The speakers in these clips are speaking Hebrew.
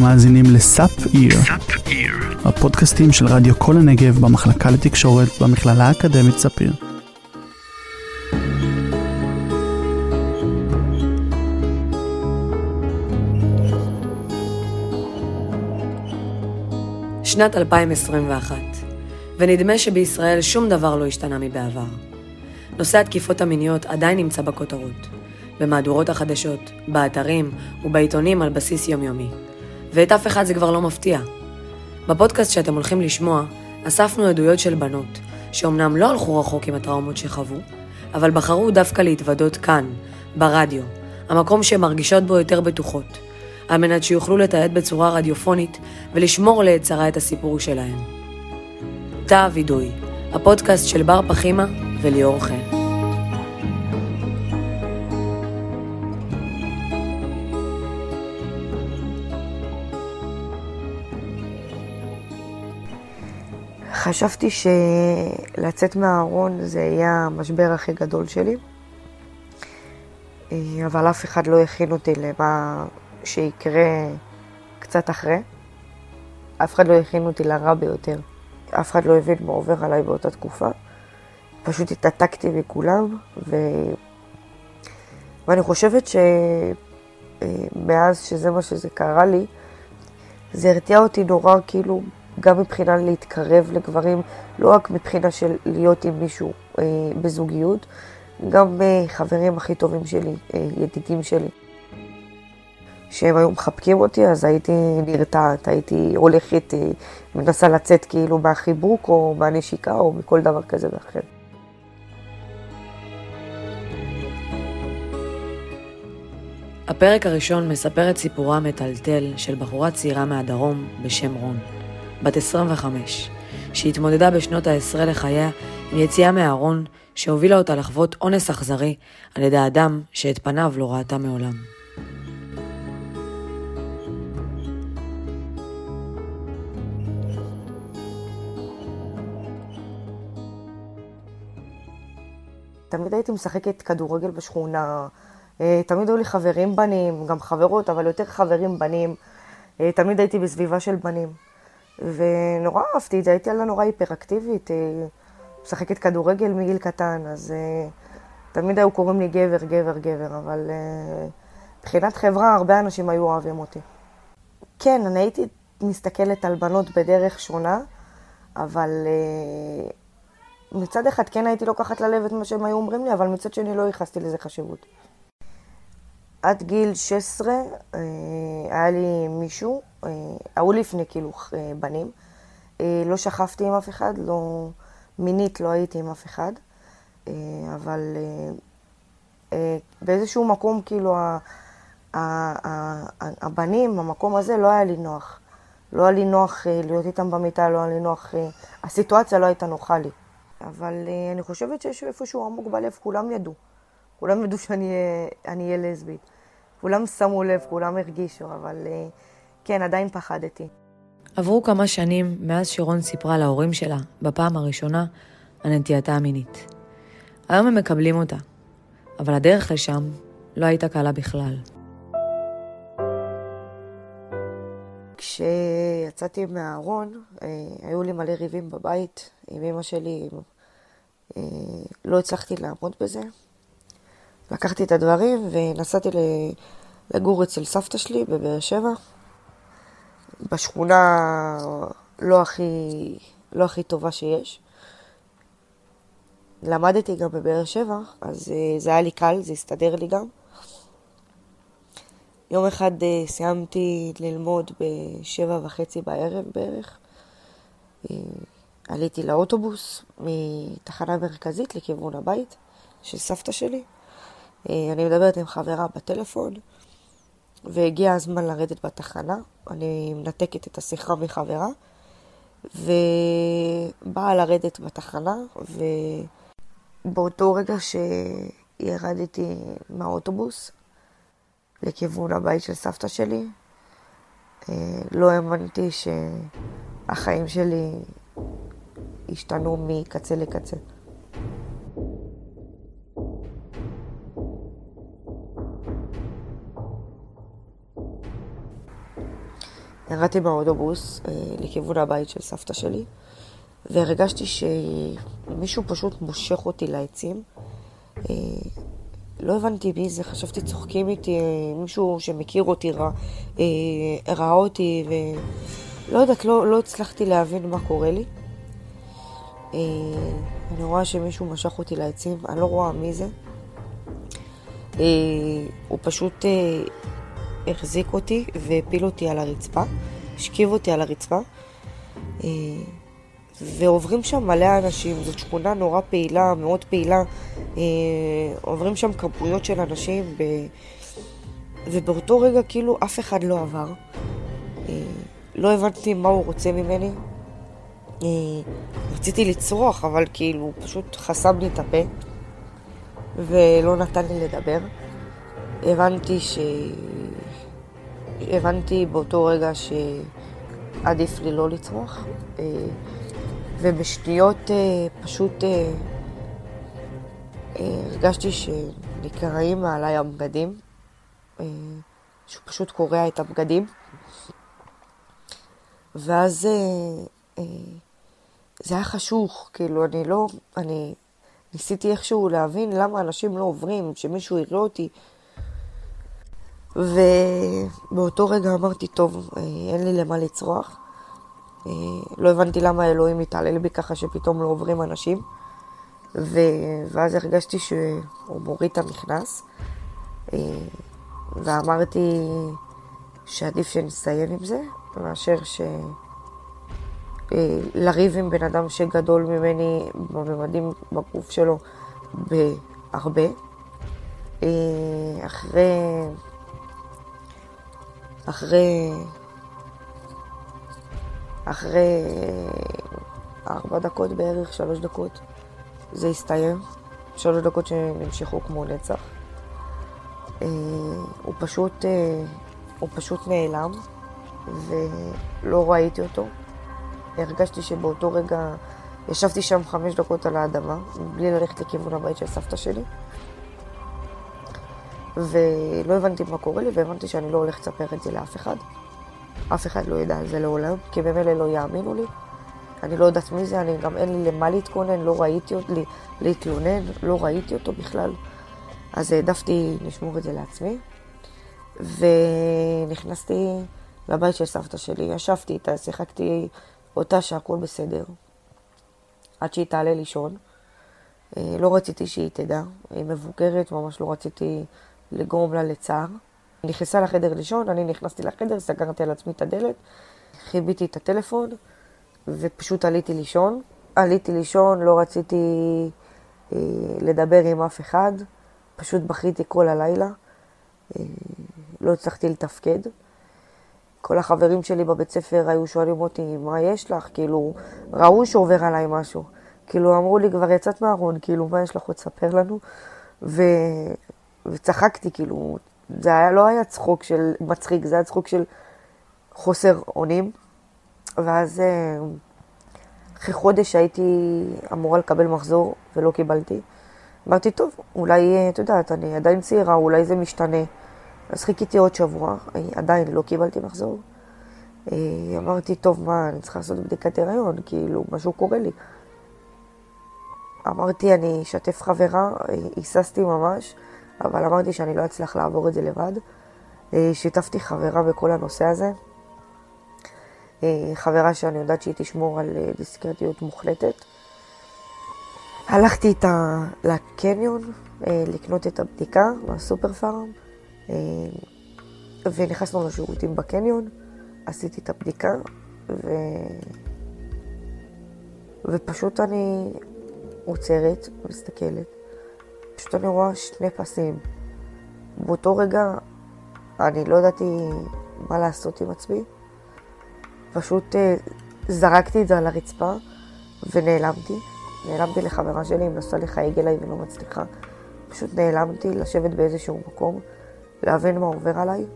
אתם מאזינים לסאפ איר, הפודקאסטים של רדיו כל הנגב במחלקה לתקשורת במכללה האקדמית ספיר. שנת 2021, ונדמה שבישראל שום דבר לא השתנה מבעבר. נושא התקיפות המיניות עדיין נמצא בכותרות, במהדורות החדשות, באתרים ובעיתונים על בסיס יומיומי. ואת אף אחד זה כבר לא מפתיע. בפודקאסט שאתם הולכים לשמוע, אספנו עדויות של בנות, שאומנם לא הלכו רחוק עם הטראומות שחוו, אבל בחרו דווקא להתוודות כאן, ברדיו, המקום שהן מרגישות בו יותר בטוחות, על מנת שיוכלו לתעד בצורה רדיופונית ולשמור ליצרה את הסיפור שלהם. תא הווידוי, הפודקאסט של בר פחימה וליאור חן. חשבתי שלצאת מהארון זה יהיה המשבר הכי גדול שלי, אבל אף אחד לא הכין אותי למה שיקרה קצת אחרי. אף אחד לא הכין אותי לרע ביותר. אף אחד לא הבין מה עובר עליי באותה תקופה. פשוט התעתקתי מכולם, ו... ואני חושבת שמאז שזה מה שזה קרה לי, זה הרתיע אותי נורא, כאילו, גם מבחינה להתקרב לגברים, לא רק מבחינה של להיות עם מישהו אה, בזוגיות, גם אה, חברים הכי טובים שלי, אה, ידידים שלי. שהם היו מחבקים אותי, אז הייתי נרתעת, הייתי הולכת, אה, מנסה לצאת כאילו מהחיבוק או מהנשיקה או מכל דבר כזה ואחר. הפרק הראשון מספר את סיפורה המטלטל של בחורה צעירה מהדרום בשם רון. בת 25, שהתמודדה בשנות העשרה לחייה עם יציאה מהארון שהובילה אותה לחוות אונס אכזרי על ידי אדם שאת פניו לא ראתה מעולם. תמיד הייתי משחקת כדורגל בשכונה, אה, תמיד היו לי חברים בנים, גם חברות, אבל יותר חברים בנים. אה, תמיד הייתי בסביבה של בנים. ונורא אהבתי את זה, הייתי ילדה נורא היפראקטיבית, אה, משחקת כדורגל מגיל קטן, אז uh, תמיד היו קוראים לי גבר, גבר, גבר, אבל uh, מבחינת חברה הרבה אנשים היו אוהבים אותי. כן, אני הייתי מסתכלת על בנות בדרך שונה, אבל מצד אחד כן הייתי לוקחת ללב את מה שהם היו אומרים לי, אבל מצד שני לא ייחסתי לזה חשיבות. עד גיל 16 אה, היה לי מישהו, אה, היו לפני כאילו אה, בנים, לא שכבתי עם אף אחד, לא, מינית לא הייתי עם אף אחד, אבל באיזשהו מקום כאילו הבנים, המקום הזה לא היה לי נוח. לא היה לי נוח להיות איתם במיטה, לא היה לי נוח, הסיטואציה לא הייתה נוחה לי. אבל אני חושבת שיש איפשהו עמוק בלב, כולם ידעו. כולם ידעו שאני אהיה לסבית. כולם שמו לב, כולם הרגישו, אבל אה, כן, עדיין פחדתי. עברו כמה שנים מאז שרון סיפרה להורים שלה, בפעם הראשונה, על נטייתה המינית. היום הם מקבלים אותה, אבל הדרך לשם לא הייתה קלה בכלל. כשיצאתי מהארון, אה, היו לי מלא ריבים בבית עם אמא שלי, אה, לא הצלחתי לעמוד בזה. לקחתי את הדברים ונסעתי לגור אצל סבתא שלי בבאר שבע, בשכונה לא הכי, לא הכי טובה שיש. למדתי גם בבאר שבע, אז אה, זה היה לי קל, זה הסתדר לי גם. יום אחד אה, סיימתי ללמוד בשבע וחצי בערב בערך. אה, עליתי לאוטובוס מתחנה מרכזית לכיוון הבית של סבתא שלי. אני מדברת עם חברה בטלפון, והגיע הזמן לרדת בתחנה. אני מנתקת את השיחה מחברה, ובאה לרדת בתחנה, ובאותו רגע שירדתי מהאוטובוס לכיוון הבית של סבתא שלי, אה, לא האמנתי שהחיים שלי השתנו מקצה לקצה. ירדתי מהאוטובוס אה, לכיוון הבית של סבתא שלי, והרגשתי שמישהו פשוט מושך אותי לעצים. אה, לא הבנתי מי זה, חשבתי צוחקים איתי, אה, מישהו שמכיר אותי ראה, ראה אותי, ולא יודעת, לא, לא הצלחתי להבין מה קורה לי. אני רואה שמישהו משך אותי לעצים, אני לא רואה מי זה. הוא פשוט החזיק אותי והפיל אותי על הרצפה, השכיב אותי על הרצפה, אה, ועוברים שם מלא אנשים, זאת שכונה נורא פעילה, מאוד פעילה, אה, עוברים שם כמויות של אנשים, ב... ובאותו רגע כאילו אף אחד לא עבר. אה, לא הבנתי מה הוא רוצה ממני. רציתי לצרוח, אבל כאילו הוא פשוט חסם לי את הפה ולא נתן לי לדבר. הבנתי ש... הבנתי באותו רגע שעדיף לי לא לצרוח, אה, ובשניות אה, פשוט אה, הרגשתי שנקרעים מעליי הבגדים, שהוא פשוט קורע את הבגדים, ואז זה היה חשוך, כאילו, אני לא, אני ניסיתי איכשהו להבין למה אנשים לא עוברים, שמישהו יראה אותי. ובאותו רגע אמרתי, טוב, אה, אין לי למה לצרוח. אה, לא הבנתי למה אלוהים מתעלל בי ככה שפתאום לא עוברים אנשים. ו... ואז הרגשתי שהוא מוריד את המכנס, אה, ואמרתי שעדיף שנסיים עם זה, מאשר ש... לריב עם בן אדם שגדול ממני בממדים בגוף שלו בהרבה. אחרי אחרי... אחרי ארבע דקות בערך, שלוש דקות, זה הסתיים. שלוש דקות שנמשכו כמו נצח. אה, הוא פשוט, אה, הוא פשוט נעלם, ולא ראיתי אותו. הרגשתי שבאותו רגע ישבתי שם חמש דקות על האדמה, בלי ללכת לכיוון הבית של סבתא שלי. ולא הבנתי מה קורה לי, והבנתי שאני לא הולך לספר את זה לאף אחד. אף אחד לא ידע על זה לעולם, כי במילא לא יאמינו לי. אני לא יודעת מי זה, אני גם אין לי למה להתכונן, לא ראיתי אותו, להתלונן, לא ראיתי אותו בכלל. אז העדפתי לשמור את זה לעצמי. ונכנסתי לבית של סבתא שלי, ישבתי איתה, שיחקתי אותה שהכל בסדר. עד שהיא תעלה לישון. אה, לא רציתי שהיא תדע, היא מבוגרת, ממש לא רציתי לגרום לה לצער. היא נכנסה לחדר לישון, אני נכנסתי לחדר, סגרתי על עצמי את הדלת, חיביתי את הטלפון ופשוט עליתי לישון. עליתי לישון, לא רציתי אה, לדבר עם אף אחד, פשוט בכיתי כל הלילה, אה, לא הצלחתי לתפקד. כל החברים שלי בבית ספר היו שואלים אותי, מה יש לך? כאילו, ראו שעובר עליי משהו. כאילו, אמרו לי, כבר יצאת מהארון, כאילו, מה יש לך עוד לספר לנו? ו... וצחקתי, כאילו, זה היה, לא היה צחוק של מצחיק, זה היה צחוק של חוסר אונים. ואז אה, אחרי חודש הייתי אמורה לקבל מחזור ולא קיבלתי. אמרתי, טוב, אולי, אה, את יודעת, אני עדיין צעירה, אולי זה משתנה. אז חיכיתי עוד שבוע, אה, עדיין לא קיבלתי מחזור. אמרתי, טוב, מה, אני צריכה לעשות בדיקת הריון, כאילו, משהו קורה לי. אמרתי, אני אשתף חברה, היססתי ממש. אבל אמרתי שאני לא אצליח לעבור את זה לבד. אה, שיתפתי חברה בכל הנושא הזה. אה, חברה שאני יודעת שהיא תשמור על אה, דיסקרטיות מוחלטת. הלכתי איתה לקניון לקנות את הבדיקה מהסופר פארם, ונכנסנו לשירותים בקניון, עשיתי את הבדיקה, ו... ופשוט אני עוצרת, מסתכלת, פשוט אני רואה שני פסים. באותו רגע אני לא ידעתי מה לעשות עם עצמי. פשוט אה, זרקתי את זה על הרצפה ונעלמתי. נעלמתי לחברה שלי, היא מנסה לחייג אליי ולא מצליחה. פשוט נעלמתי לשבת באיזשהו מקום, להבין מה עובר עליי,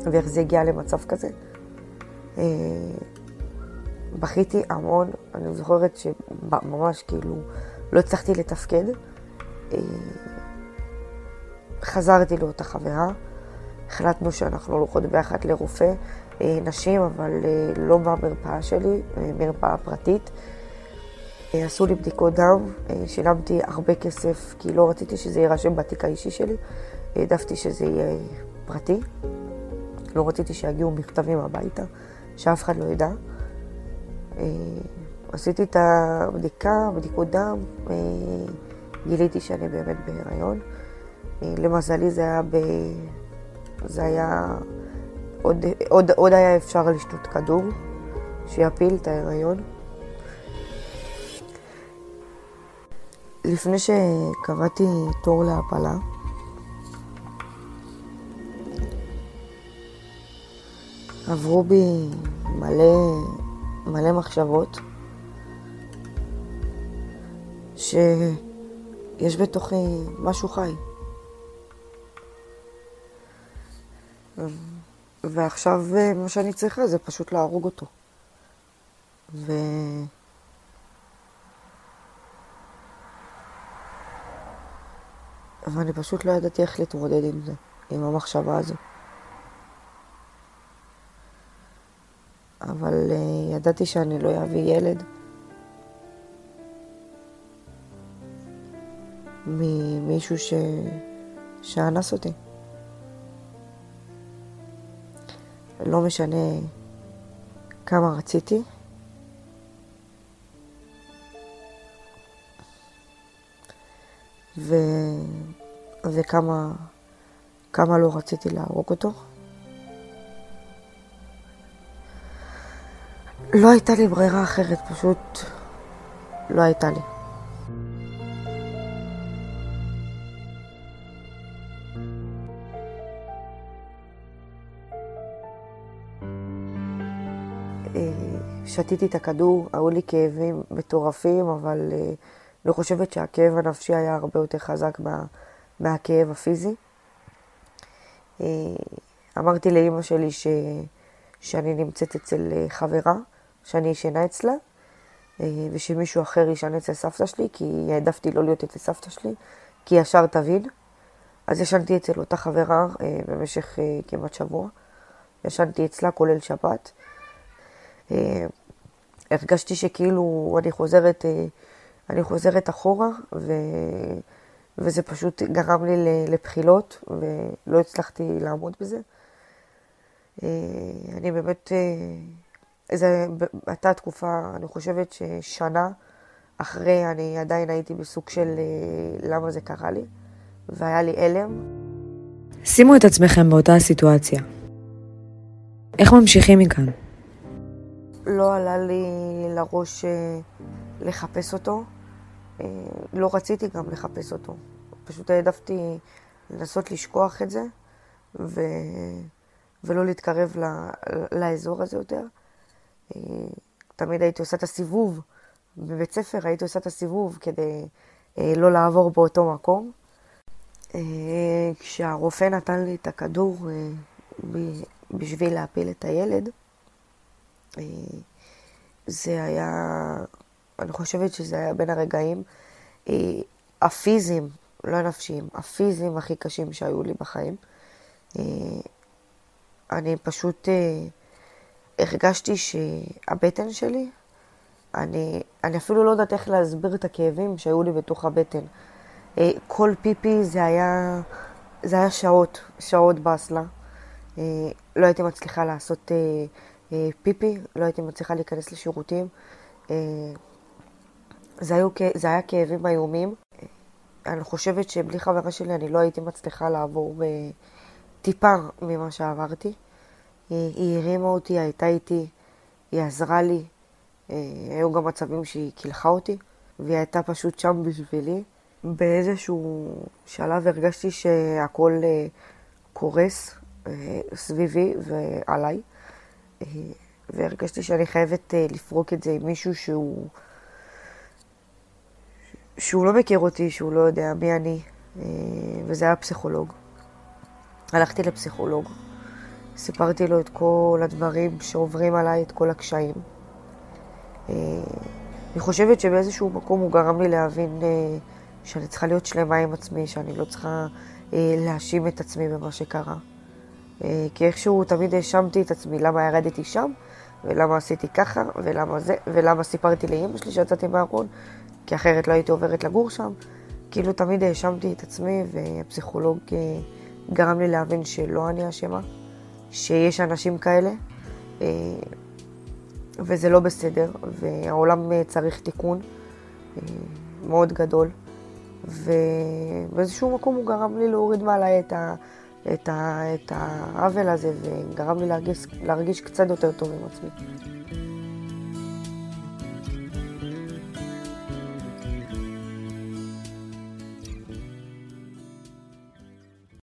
ואיך זה הגיע למצב כזה. אה, בכיתי המון, אני זוכרת שממש כאילו לא הצלחתי לתפקד. אה, חזרתי לאותה חברה, החלטנו שאנחנו הולכות ביחד לרופא, נשים, אבל לא במרפאה שלי, מרפאה פרטית. עשו לי בדיקות דם, שילמתי הרבה כסף כי לא רציתי שזה יירשם בתיק האישי שלי, העדפתי שזה יהיה פרטי. לא רציתי שיגיעו מכתבים הביתה, שאף אחד לא ידע. עשיתי את הבדיקה, בדיקות דם, גיליתי שאני באמת בהיריון. למזלי זה היה ב... זה היה... עוד, עוד, עוד היה אפשר לשתות כדור שיפיל את ההיריון. לפני שקבעתי תור להפלה, עברו בי מלא, מלא מחשבות שיש בתוכי משהו חי. ועכשיו מה שאני צריכה זה פשוט להרוג אותו. ו... ואני פשוט לא ידעתי איך להתמודד עם זה, עם המחשבה הזו. אבל uh, ידעתי שאני לא אביא ילד ממישהו ש... שאנס אותי. לא משנה כמה רציתי. ו... וכמה כמה לא רציתי להרוג אותו. לא הייתה לי ברירה אחרת, פשוט לא הייתה לי. שתיתי את הכדור, היו לי כאבים מטורפים, אבל uh, אני חושבת שהכאב הנפשי היה הרבה יותר חזק מה, מהכאב הפיזי. Uh, אמרתי לאימא שלי ש, שאני נמצאת אצל uh, חברה, שאני ישנה אצלה, ושמישהו אחר ישן אצל סבתא שלי, כי העדפתי לא להיות אצל סבתא שלי, כי ישר תבין. אז ישנתי אצל אותה חברה במשך כמעט שבוע. ישנתי אצלה, כולל שבת. הרגשתי שכאילו אני חוזרת, אה, אני חוזרת אחורה, ו... וזה פשוט גרם לי לבחילות, ולא הצלחתי לעמוד בזה. אה, אני באמת, אה, זו הייתה תקופה, אני חושבת ששנה אחרי אני עדיין הייתי בסוג של למה זה קרה לי, והיה לי הלם. שימו את עצמכם באותה הסיטואציה. איך ממשיכים מכאן? לא עלה לי לראש אה, לחפש אותו. אה, לא רציתי גם לחפש אותו. פשוט העדפתי לנסות לשכוח את זה, ו... ולא להתקרב ל... לאזור הזה יותר. אה, תמיד הייתי עושה את הסיבוב. בבית ספר הייתי עושה את הסיבוב כדי לא לעבור באותו מקום. כשהרופא נתן לי את הכדור בשביל להפיל את הילד, זה היה, אני חושבת שזה היה בין הרגעים אה, הפיזיים, לא הנפשיים, הפיזיים הכי קשים שהיו לי בחיים. אה, אני פשוט הרגשתי שהבטן שלי, אני, אני אפילו לא יודעת איך להסביר את הכאבים שהיו לי בתוך הבטן. כל פיפי זה היה, זה היה שעות, שעות באסלה. לא הייתי מצליחה לעשות אה, פיפי, לא הייתי מצליחה להיכנס לשירותים. אה, זה, היו, זה היה כאבים איומים. אני חושבת שבלי חברה שלי אני לא הייתי מצליחה לעבור טיפה ממה שעברתי. היא, היא הרימה אותי, הייתה איתי, היא עזרה לי. אה, היו גם מצבים שהיא קילחה אותי, והיא הייתה פשוט שם בשבילי. באיזשהו שלב הרגשתי שהכל קורס סביבי ועליי. והרגשתי שאני חייבת אה, לפרוק את זה עם מישהו שהוא... שהוא לא מכיר אותי, שהוא לא יודע מי אני, אה, וזה היה פסיכולוג. הלכתי לפסיכולוג, סיפרתי לו את כל הדברים שעוברים עליי, את כל הקשיים. אה, אני חושבת שבאיזשהו מקום הוא גרם לי להבין שאני צריכה להיות שלמה עם עצמי, שאני לא צריכה להאשים את עצמי במה שקרה. אה, כי איכשהו תמיד האשמתי את עצמי למה ירדתי שם, ולמה עשיתי ככה, ולמה זה, ולמה סיפרתי לאימא שלי שיצאתי מהארון, כי אחרת לא הייתי עוברת לגור שם. כאילו תמיד האשמתי את עצמי, והפסיכולוג אה, גרם לי להבין שלא אני אשמה, שיש אנשים כאלה, אה, וזה לא בסדר, והעולם צריך תיקון מאוד גדול. ובאיזשהו מקום הוא גרם לי להוריד מעליי את, ה, את, ה, את העוול הזה, וגרם לי להרגיש, להרגיש קצת יותר טוב עם עצמי.